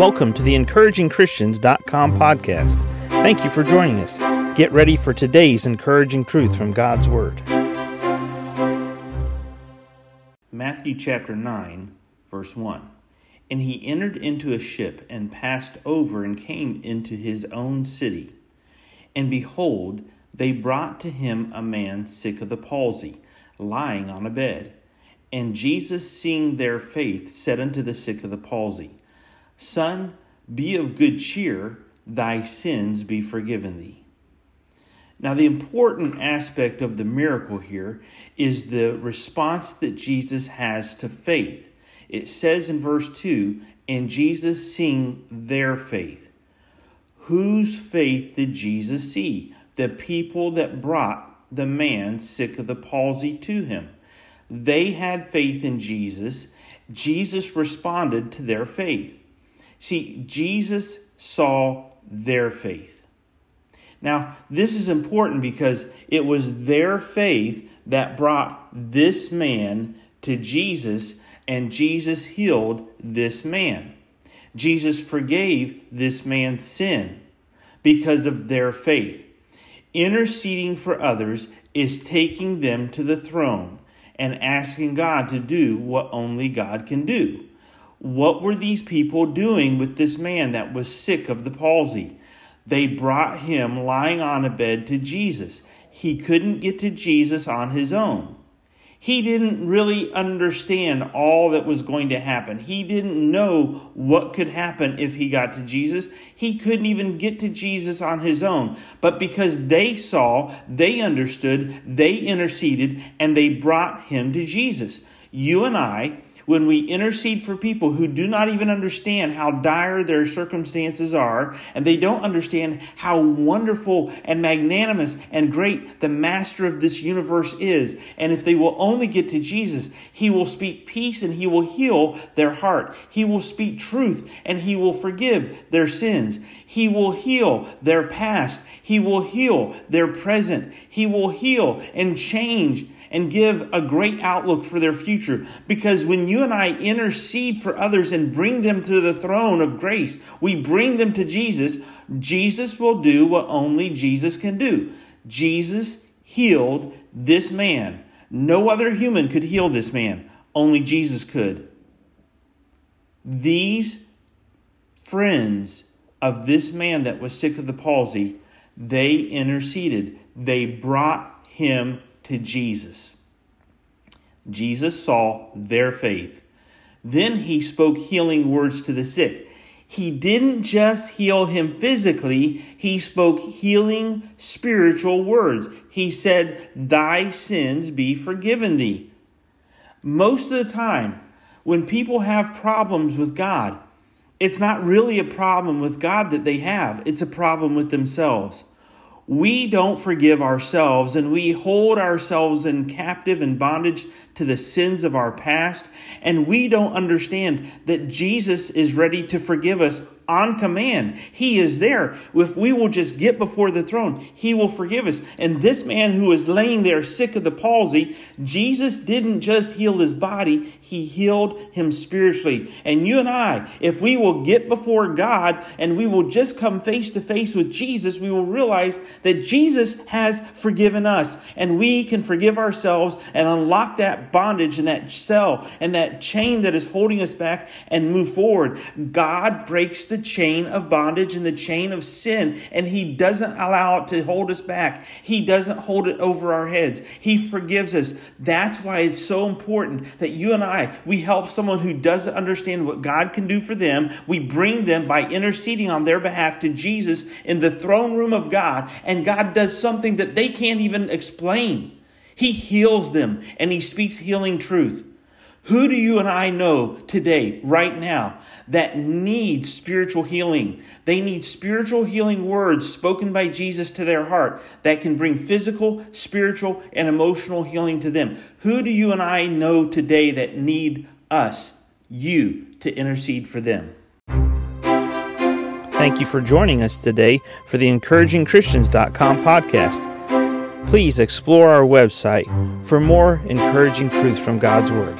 Welcome to the encouragingchristians.com podcast. Thank you for joining us. Get ready for today's encouraging truth from God's Word. Matthew chapter 9, verse 1. And he entered into a ship and passed over and came into his own city. And behold, they brought to him a man sick of the palsy, lying on a bed. And Jesus, seeing their faith, said unto the sick of the palsy, Son, be of good cheer, thy sins be forgiven thee. Now, the important aspect of the miracle here is the response that Jesus has to faith. It says in verse 2 and Jesus seeing their faith. Whose faith did Jesus see? The people that brought the man sick of the palsy to him. They had faith in Jesus. Jesus responded to their faith. See, Jesus saw their faith. Now, this is important because it was their faith that brought this man to Jesus, and Jesus healed this man. Jesus forgave this man's sin because of their faith. Interceding for others is taking them to the throne and asking God to do what only God can do. What were these people doing with this man that was sick of the palsy? They brought him lying on a bed to Jesus. He couldn't get to Jesus on his own. He didn't really understand all that was going to happen. He didn't know what could happen if he got to Jesus. He couldn't even get to Jesus on his own. But because they saw, they understood, they interceded, and they brought him to Jesus. You and I, when we intercede for people who do not even understand how dire their circumstances are, and they don't understand how wonderful and magnanimous and great the master of this universe is. And if they will only get to Jesus, he will speak peace and he will heal their heart. He will speak truth and he will forgive their sins. He will heal their past. He will heal their present. He will heal and change and give a great outlook for their future. Because when you and I intercede for others and bring them to the throne of grace, we bring them to Jesus, Jesus will do what only Jesus can do. Jesus healed this man. No other human could heal this man, only Jesus could. These friends of this man that was sick of the palsy, they interceded. They brought him to Jesus. Jesus saw their faith. Then he spoke healing words to the sick. He didn't just heal him physically, he spoke healing spiritual words. He said, Thy sins be forgiven thee. Most of the time, when people have problems with God, it's not really a problem with God that they have, it's a problem with themselves we don't forgive ourselves and we hold ourselves in captive and bondage to the sins of our past. And we don't understand that Jesus is ready to forgive us on command. He is there. If we will just get before the throne, He will forgive us. And this man who was laying there sick of the palsy, Jesus didn't just heal his body, He healed him spiritually. And you and I, if we will get before God and we will just come face to face with Jesus, we will realize that Jesus has forgiven us. And we can forgive ourselves and unlock that bondage and that cell and that chain that is holding us back and move forward. God breaks chain of bondage and the chain of sin, and He doesn't allow it to hold us back. He doesn't hold it over our heads. He forgives us. That's why it's so important that you and I, we help someone who doesn't understand what God can do for them. We bring them by interceding on their behalf to Jesus in the throne room of God, and God does something that they can't even explain. He heals them and He speaks healing truth. Who do you and I know today, right now, that needs spiritual healing? They need spiritual healing words spoken by Jesus to their heart that can bring physical, spiritual, and emotional healing to them. Who do you and I know today that need us, you, to intercede for them? Thank you for joining us today for the encouragingchristians.com podcast. Please explore our website for more encouraging truths from God's Word.